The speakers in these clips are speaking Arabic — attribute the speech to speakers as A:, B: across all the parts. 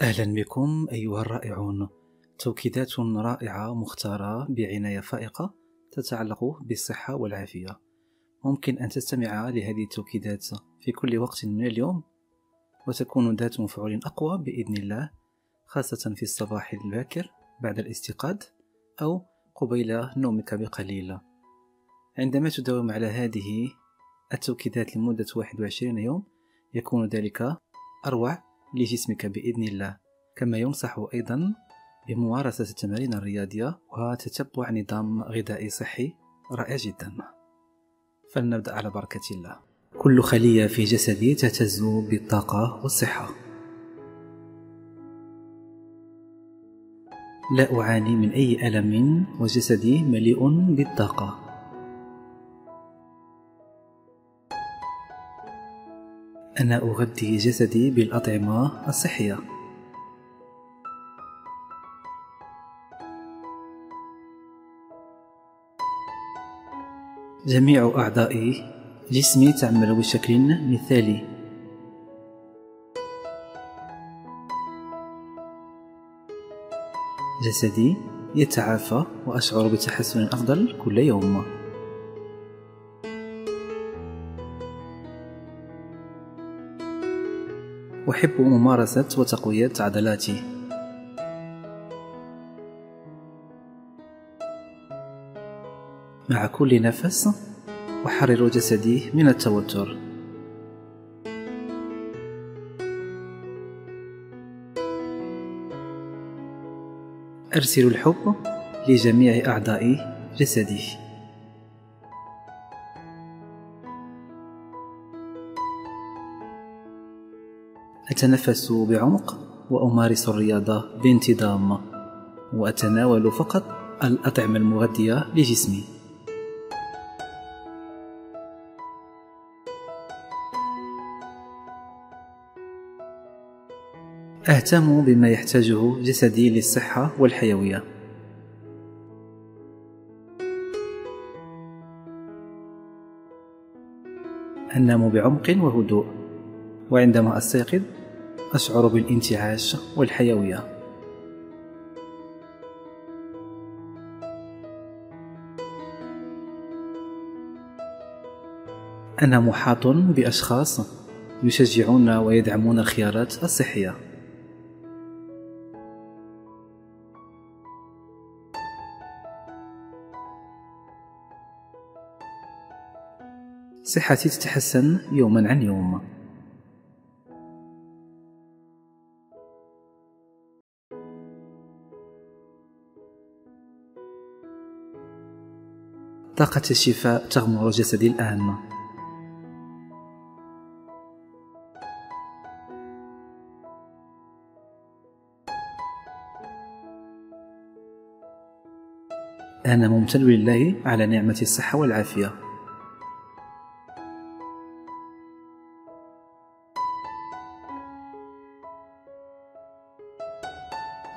A: أهلا بكم أيها الرائعون. توكيدات رائعة مختارة بعناية فائقة تتعلق بالصحة والعافية. ممكن أن تستمع لهذه التوكيدات في كل وقت من اليوم وتكون ذات مفعول أقوى بإذن الله خاصة في الصباح الباكر بعد الاستيقاظ أو قبيل نومك بقليل. عندما تداوم على هذه التوكيدات لمدة 21 يوم يكون ذلك أروع لجسمك بإذن الله. كما ينصح أيضا بممارسة التمارين الرياضية وتتبع نظام غذائي صحي رائع جدا. فلنبدأ على بركة الله. كل خلية في جسدي تهتز بالطاقة والصحة. لا أعاني من أي ألم وجسدي مليء بالطاقة. أنا أغذي جسدي بالأطعمة الصحية. جميع أعضاء جسمي تعمل بشكل مثالي. جسدي يتعافى وأشعر بتحسن أفضل كل يوم. أحب ممارسة وتقوية عضلاتي. مع كل نفس أحرر جسدي من التوتر. أرسل الحب لجميع أعضاء جسدي. أتنفس بعمق وأمارس الرياضة بانتظام وأتناول فقط الأطعمة المغذية لجسمي. أهتم بما يحتاجه جسدي للصحة والحيوية. أنام بعمق وهدوء. وعندما أستيقظ أشعر بالانتعاش والحيوية. أنا محاط بأشخاص يشجعون ويدعمون الخيارات الصحية. صحتي تتحسن يوما عن يوم. طاقة الشفاء تغمر جسدي الآن. أنا ممتن لله على نعمة الصحة والعافية.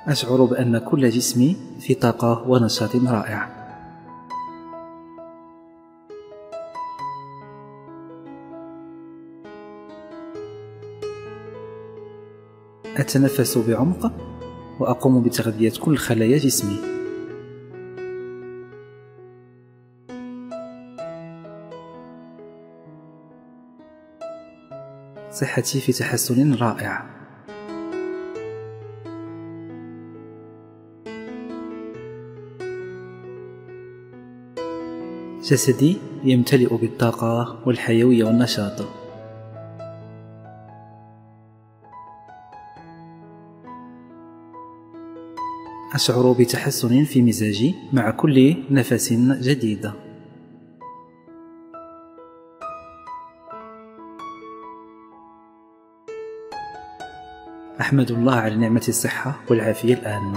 A: أشعر بأن كل جسمي في طاقة ونشاط رائع. أتنفس بعمق وأقوم بتغذية كل خلايا جسمي. صحتي في تحسن رائع. جسدي يمتلئ بالطاقة والحيوية والنشاط. أشعر بتحسن في مزاجي مع كل نفس جديد أحمد الله على نعمة الصحة والعافية الآن.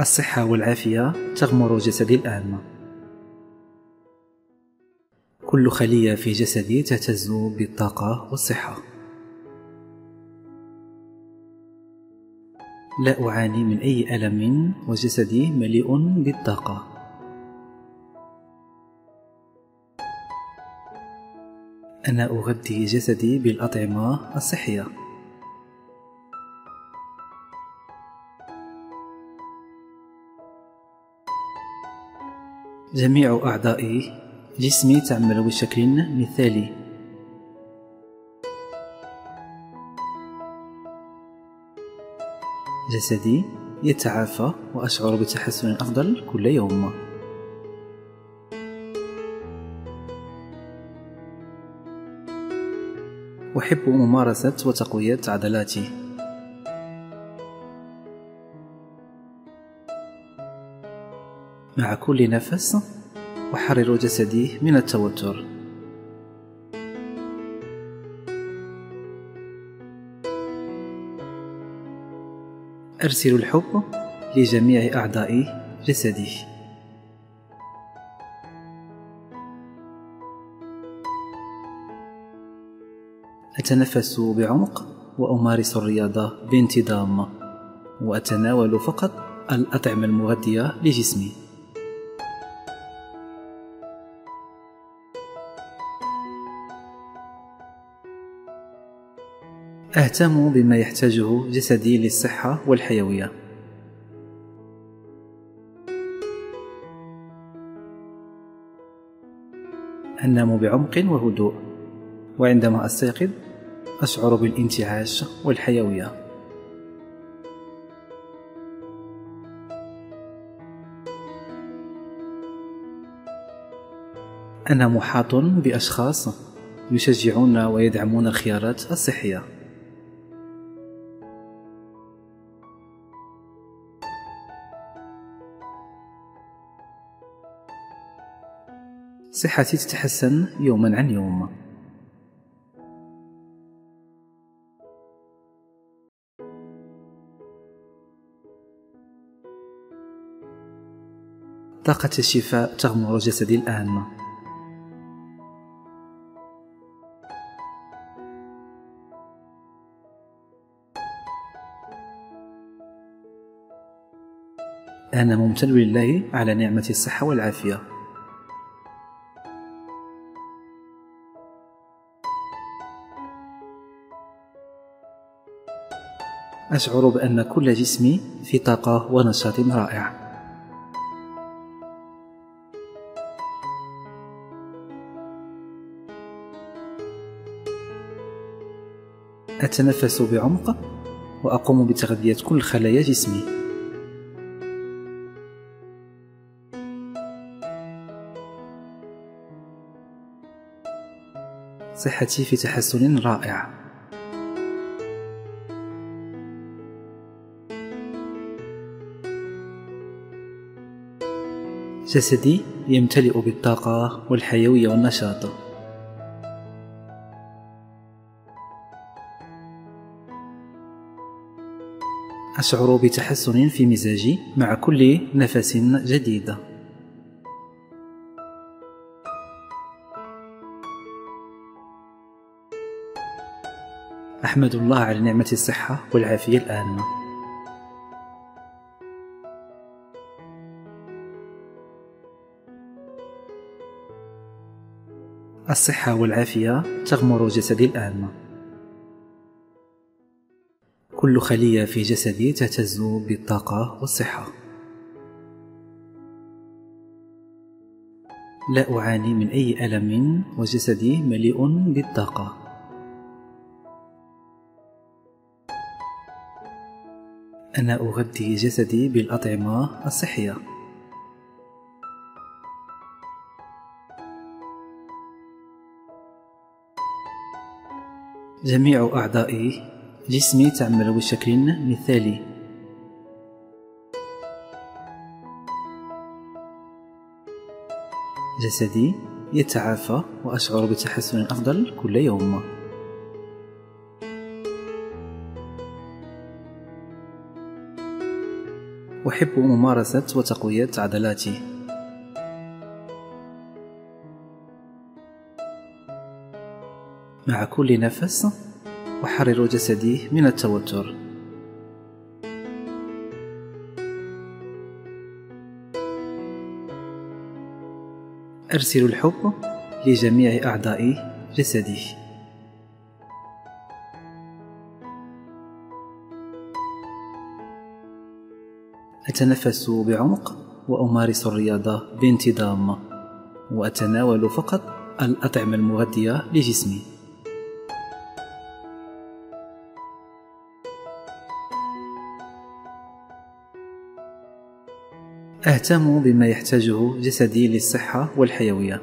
A: الصحة والعافية تغمر جسدي الآن. كل خلية في جسدي تهتز بالطاقة والصحة. لا أعاني من أي ألم وجسدي مليء بالطاقة. أنا أغذي جسدي بالأطعمة الصحية. جميع أعضاء جسمي تعمل بشكل مثالي. جسدي يتعافى وأشعر بتحسن أفضل كل يوم. أحب ممارسة وتقوية عضلاتي. مع كل نفس أحرر جسدي من التوتر. أرسل الحب لجميع أعضاء جسدي. أتنفس بعمق وأمارس الرياضة بانتظام وأتناول فقط الأطعمة المغذية لجسمي. أهتم بما يحتاجه جسدي للصحة والحيوية. أنام بعمق وهدوء وعندما أستيقظ أشعر بالانتعاش والحيوية. أنا محاط بأشخاص يشجعون ويدعمون الخيارات الصحية. صحتي تتحسن يوما عن يوم. طاقة الشفاء تغمر جسدي الآن. أنا ممتن لله على نعمة الصحة والعافية. أشعر بأن كل جسمي في طاقة ونشاط رائع. أتنفس بعمق وأقوم بتغذية كل خلايا جسمي. صحتي في تحسن رائع. جسدي يمتلئ بالطاقة والحيوية والنشاط. أشعر بتحسن في مزاجي مع كل نفس جديد أحمد الله على نعمة الصحة والعافية الآن. الصحة والعافية تغمر جسدي الآن. كل خلية في جسدي تهتز بالطاقة والصحة. لا أعاني من أي ألم وجسدي مليء بالطاقة. أنا أغذي جسدي بالأطعمة الصحية. جميع أعضاء جسمي تعمل بشكل مثالي. جسدي يتعافى وأشعر بتحسن أفضل كل يوم. أحب ممارسة وتقوية عضلاتي. مع كل نفس أحرر جسدي من التوتر. أرسل الحب لجميع أعضاء جسدي أتنفس بعمق وأمارس الرياضة بانتظام وأتناول فقط الأطعمة المغذية لجسمي. أهتم بما يحتاجه جسدي للصحة والحيوية.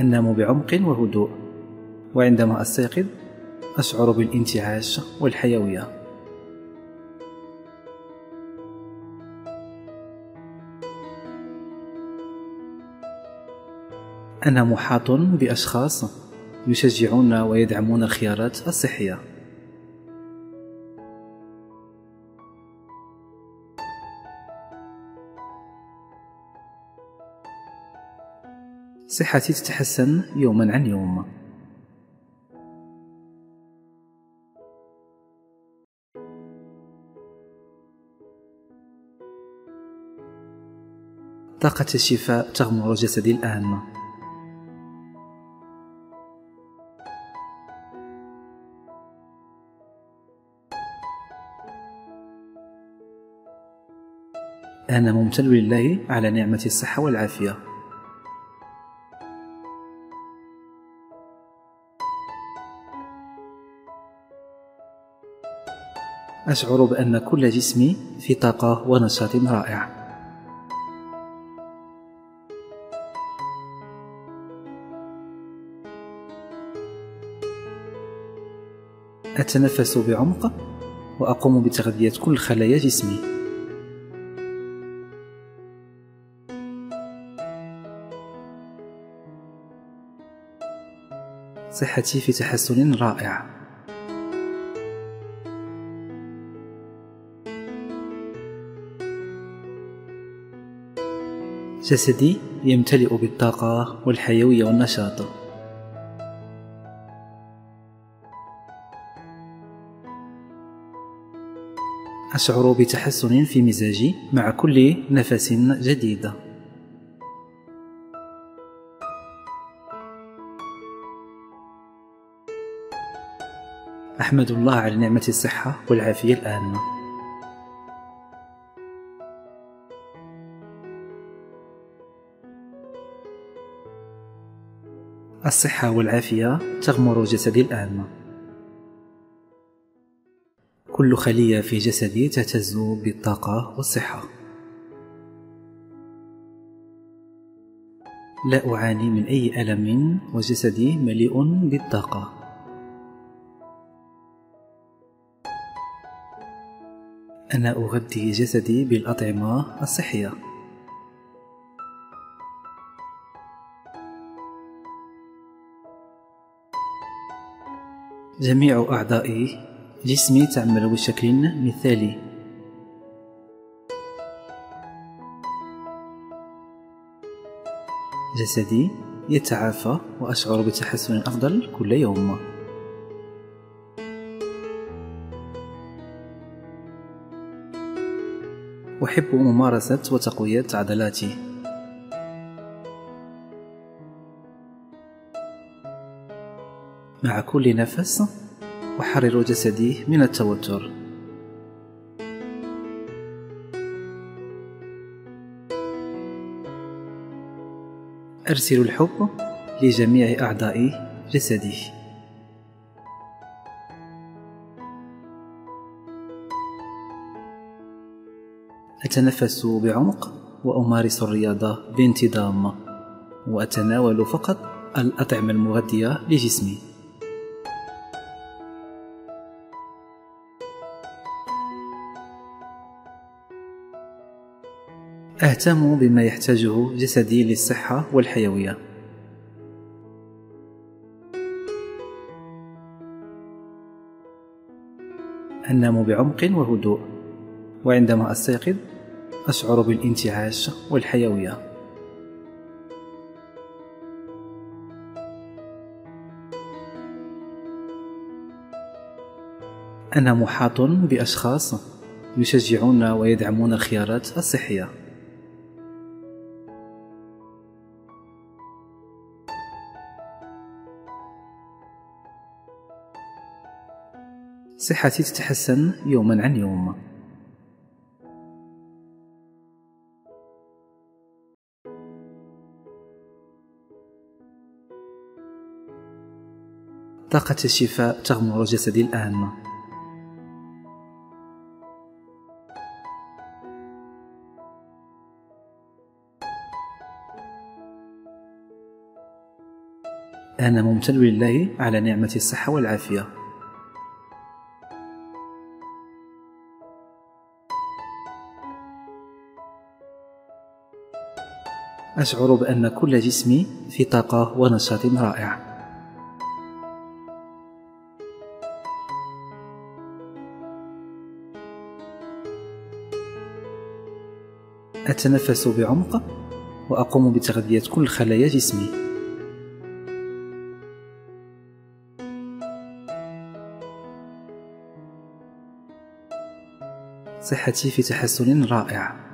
A: أنام بعمق وهدوء وعندما أستيقظ أشعر بالانتعاش والحيوية. أنا محاط بأشخاص يشجعون ويدعمون الخيارات الصحية. صحتي تتحسن يوما عن يوم. طاقة الشفاء تغمر جسدي الآن. أنا ممتن لله على نعمة الصحة والعافية. أشعر بأن كل جسمي في طاقة ونشاط رائع. أتنفس بعمق وأقوم بتغذية كل خلايا جسمي. صحتي في تحسن رائع. جسدي يمتلئ بالطاقة والحيوية والنشاط. أشعر بتحسن في مزاجي مع كل نفس جديد أحمد الله على نعمة الصحة والعافية الآن. الصحة والعافية تغمر جسدي الآن. كل خلية في جسدي تهتز بالطاقة والصحة. لا أعاني من أي ألم وجسدي مليء بالطاقة. أنا أغذي جسدي بالأطعمة الصحية. جميع أعضاء جسمي تعمل بشكل مثالي. جسدي يتعافى وأشعر بتحسن أفضل كل يوم. أحب ممارسة وتقوية عضلاتي. مع كل نفس أحرر جسدي من التوتر. أرسل الحب لجميع أعضاء جسدي أتنفس بعمق وأمارس الرياضة بانتظام وأتناول فقط الأطعمة المغذية لجسمي. أهتم بما يحتاجه جسدي للصحة والحيوية. أنام بعمق وهدوء وعندما أستيقظ أشعر بالانتعاش والحيوية. أنا محاط بأشخاص يشجعون ويدعمون الخيارات الصحية. صحتي تتحسن يوما عن يوم. طاقة الشفاء تغمر جسدي الآن. أنا ممتن لله على نعمة الصحة والعافية. أشعر بأن كل جسمي في طاقة ونشاط رائع. أتنفس بعمق وأقوم بتغذية كل خلايا جسمي. صحتي في تحسن رائع.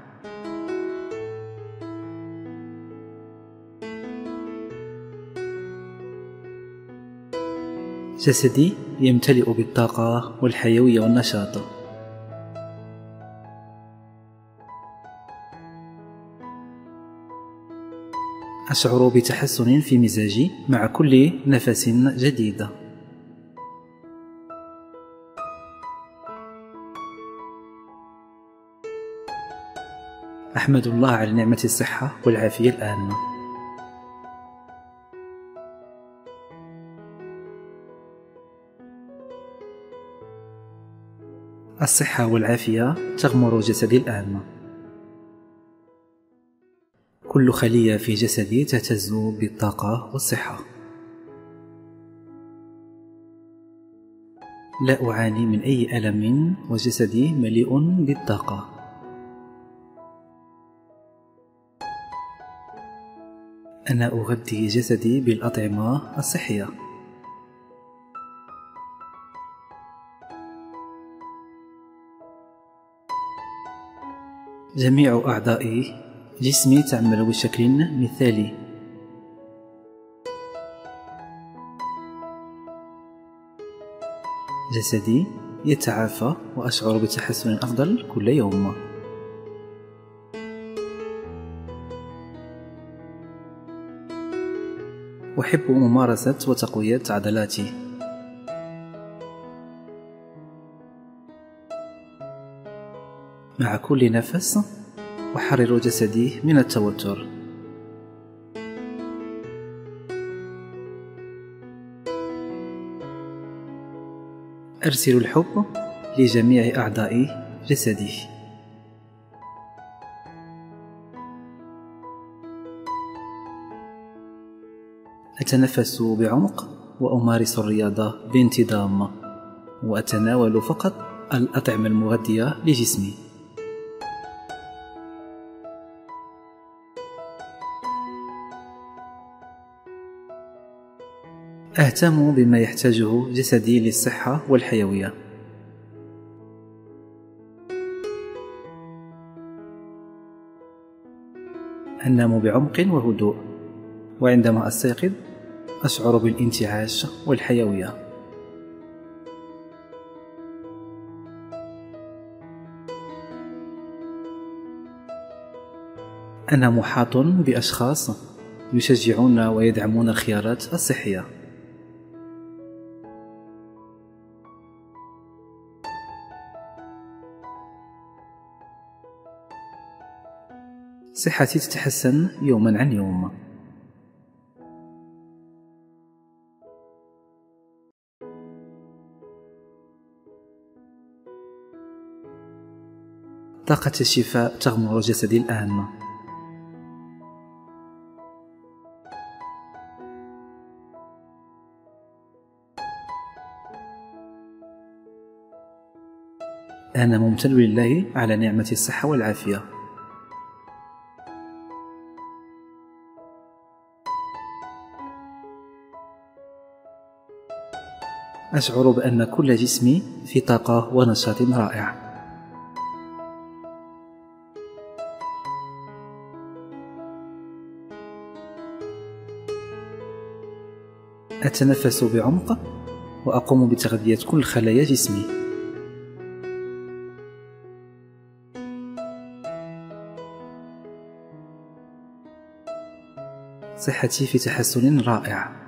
A: جسدي يمتلئ بالطاقة والحيوية والنشاط. أشعر بتحسن في مزاجي مع كل نفس جديد أحمد الله على نعمة الصحة والعافية الآن. الصحة والعافية تغمر جسدي الآن. كل خلية في جسدي تهتز بالطاقة والصحة. لا أعاني من أي ألم وجسدي مليء بالطاقة. أنا أغذي جسدي بالأطعمة الصحية. جميع أعضائي جسمي تعمل بشكل مثالي. جسدي يتعافى وأشعر بتحسن أفضل كل يوم. أحب ممارسة وتقوية عضلاتي. مع كل نفس أحرر جسدي من التوتر. أرسل الحب لجميع أعضاء جسدي أتنفس بعمق وأمارس الرياضة بانتظام وأتناول فقط الأطعمة المغذية لجسمي. أهتم بما يحتاجه جسدي للصحة والحيوية. أنام بعمق وهدوء وعندما أستيقظ أشعر بالانتعاش والحيوية. أنا محاط بأشخاص يشجعون ويدعمون الخيارات الصحية. صحتي تتحسن يوما عن يوم. طاقة الشفاء تغمر جسدي الآن. أنا ممتن لله على نعمة الصحة والعافية. أشعر بأن كل جسمي في طاقة ونشاط رائع. أتنفس بعمق وأقوم بتغذية كل خلايا جسمي. صحتي في تحسن رائع.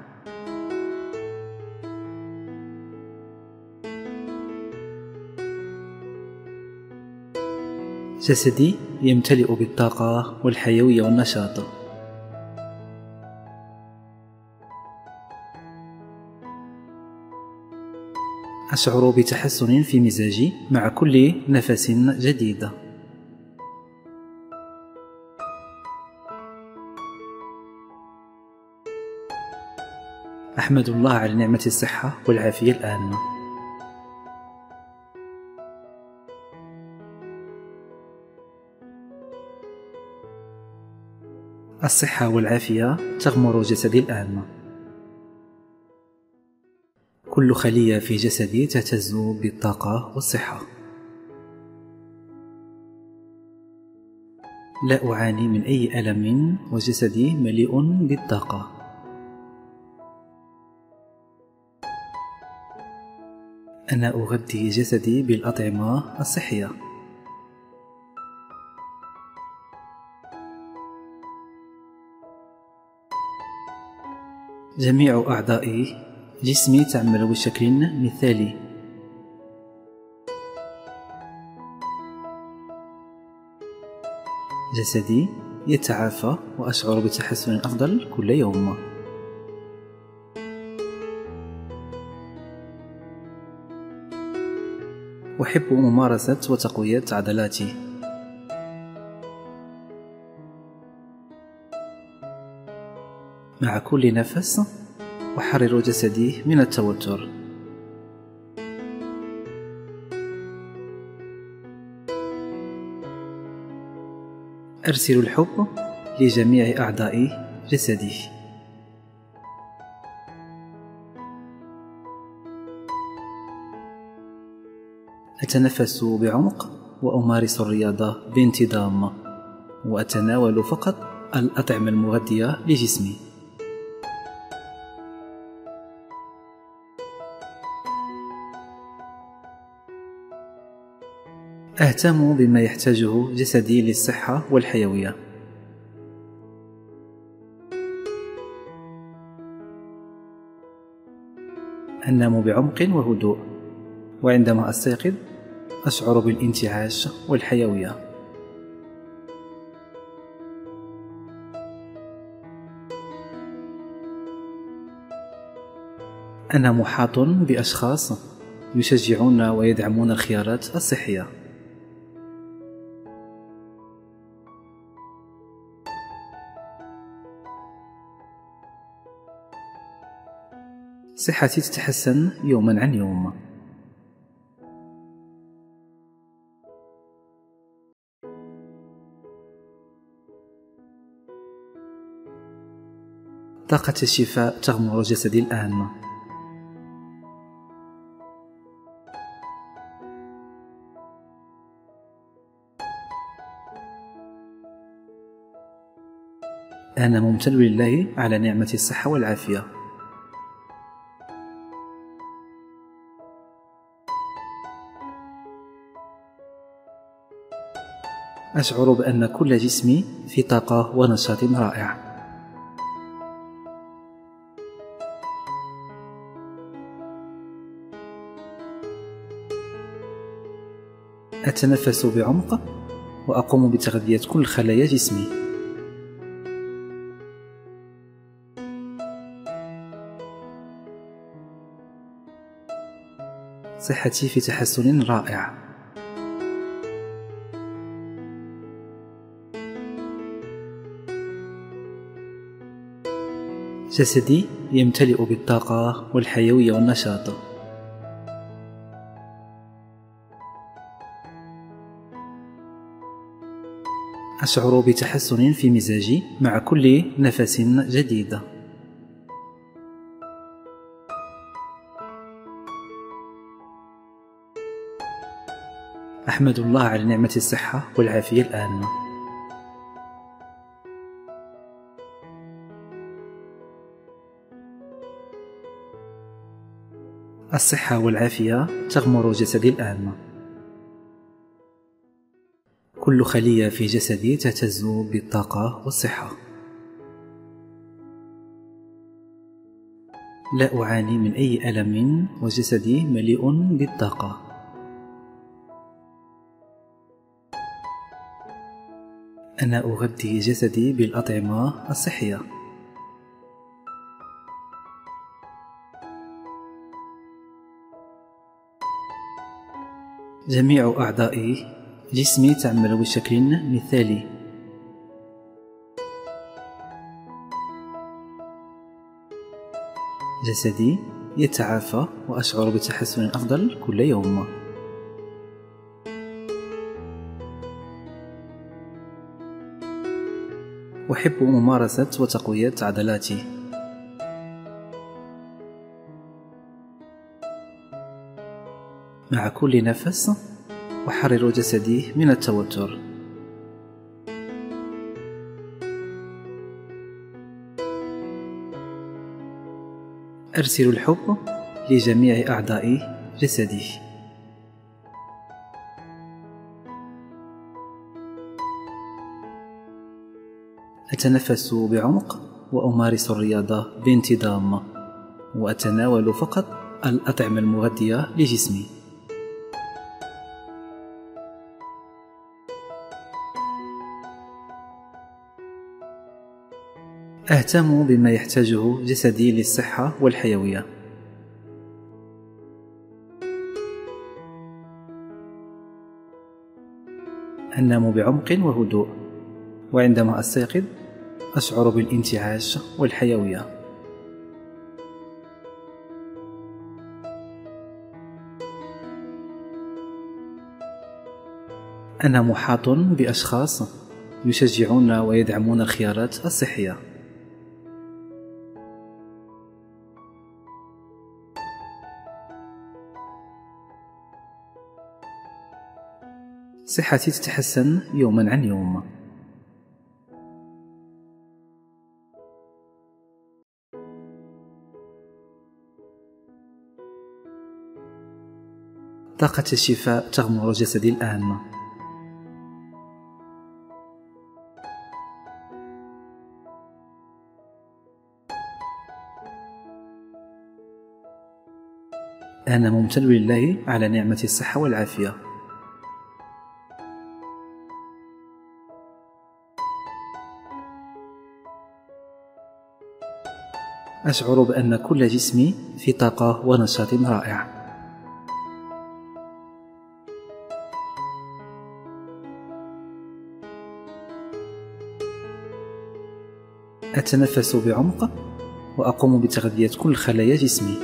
A: جسدي يمتلئ بالطاقة والحيوية والنشاط. أشعر بتحسن في مزاجي مع كل نفس جديد أحمد الله على نعمة الصحة والعافية الآن. الصحة والعافية تغمر جسدي الآن. كل خلية في جسدي تهتز بالطاقة والصحة. لا أعاني من أي ألم وجسدي مليء بالطاقة. أنا أغذي جسدي بالأطعمة الصحية. جميع أعضاء جسمي تعمل بشكل مثالي. جسدي يتعافى وأشعر بتحسن أفضل كل يوم. أحب ممارسة وتقوية عضلاتي. مع كل نفس أحرر جسدي من التوتر. أرسل الحب لجميع أعضاء جسدي أتنفس بعمق وأمارس الرياضة بانتظام وأتناول فقط الأطعمة المغذية لجسمي. أهتم بما يحتاجه جسدي للصحة والحيوية. أنام بعمق وهدوء وعندما أستيقظ أشعر بالانتعاش والحيوية. أنا محاط بأشخاص يشجعون ويدعمون الخيارات الصحية. صحتي تتحسن يوما عن يوم. طاقة الشفاء تغمر جسدي الآن. أنا ممتن لله على نعمة الصحة والعافية. أشعر بأن كل جسمي في طاقة ونشاط رائع. أتنفس بعمق وأقوم بتغذية كل خلايا جسمي. صحتي في تحسن رائع. جسدي يمتلئ بالطاقة والحيوية والنشاط. أشعر بتحسن في مزاجي مع كل نفس جديد أحمد الله على نعمة الصحة والعافية الآن. الصحة والعافية تغمر جسدي الآن. كل خلية في جسدي تهتز بالطاقة والصحة. لا أعاني من أي ألم وجسدي مليء بالطاقة. أنا أغذي جسدي بالأطعمة الصحية. جميع أعضاء جسمي تعمل بشكل مثالي. جسدي يتعافى وأشعر بتحسن أفضل كل يوم. أحب ممارسة وتقوية عضلاتي. مع كل نفس أحرر جسدي من التوتر. أرسل الحب لجميع أعضاء جسدي أتنفس بعمق وأمارس الرياضة بانتظام وأتناول فقط الأطعمة المغذية لجسمي. أهتم بما يحتاجه جسدي للصحة والحيوية. أنام بعمق وهدوء وعندما أستيقظ أشعر بالانتعاش والحيوية. أنا محاط بأشخاص يشجعون ويدعمون الخيارات الصحية. صحتي تتحسن يوما عن يوم. طاقة الشفاء تغمر جسدي الآن. أنا ممتن لله على نعمة الصحة والعافية. أشعر بأن كل جسمي في طاقة ونشاط رائع. أتنفس بعمق وأقوم بتغذية كل خلايا جسمي.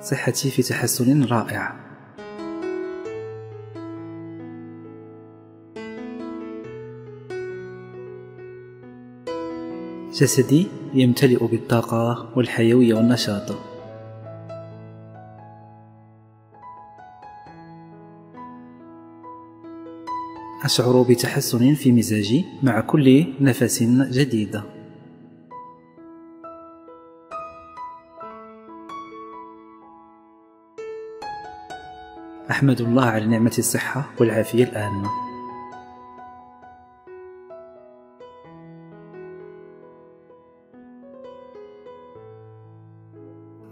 A: صحتي في تحسن رائع. جسدي يمتلئ بالطاقة والحيوية والنشاط. أشعر بتحسن في مزاجي مع كل نفس جديد أحمد الله على نعمة الصحة والعافية الآن.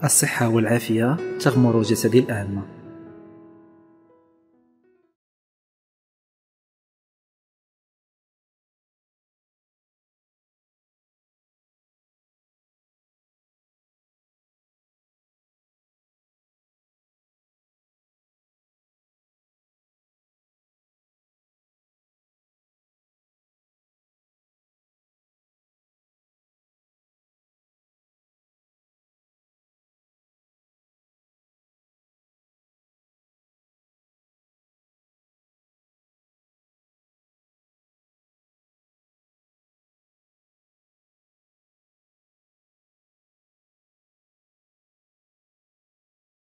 A: الصحة والعافية تغمر جسدي الآن.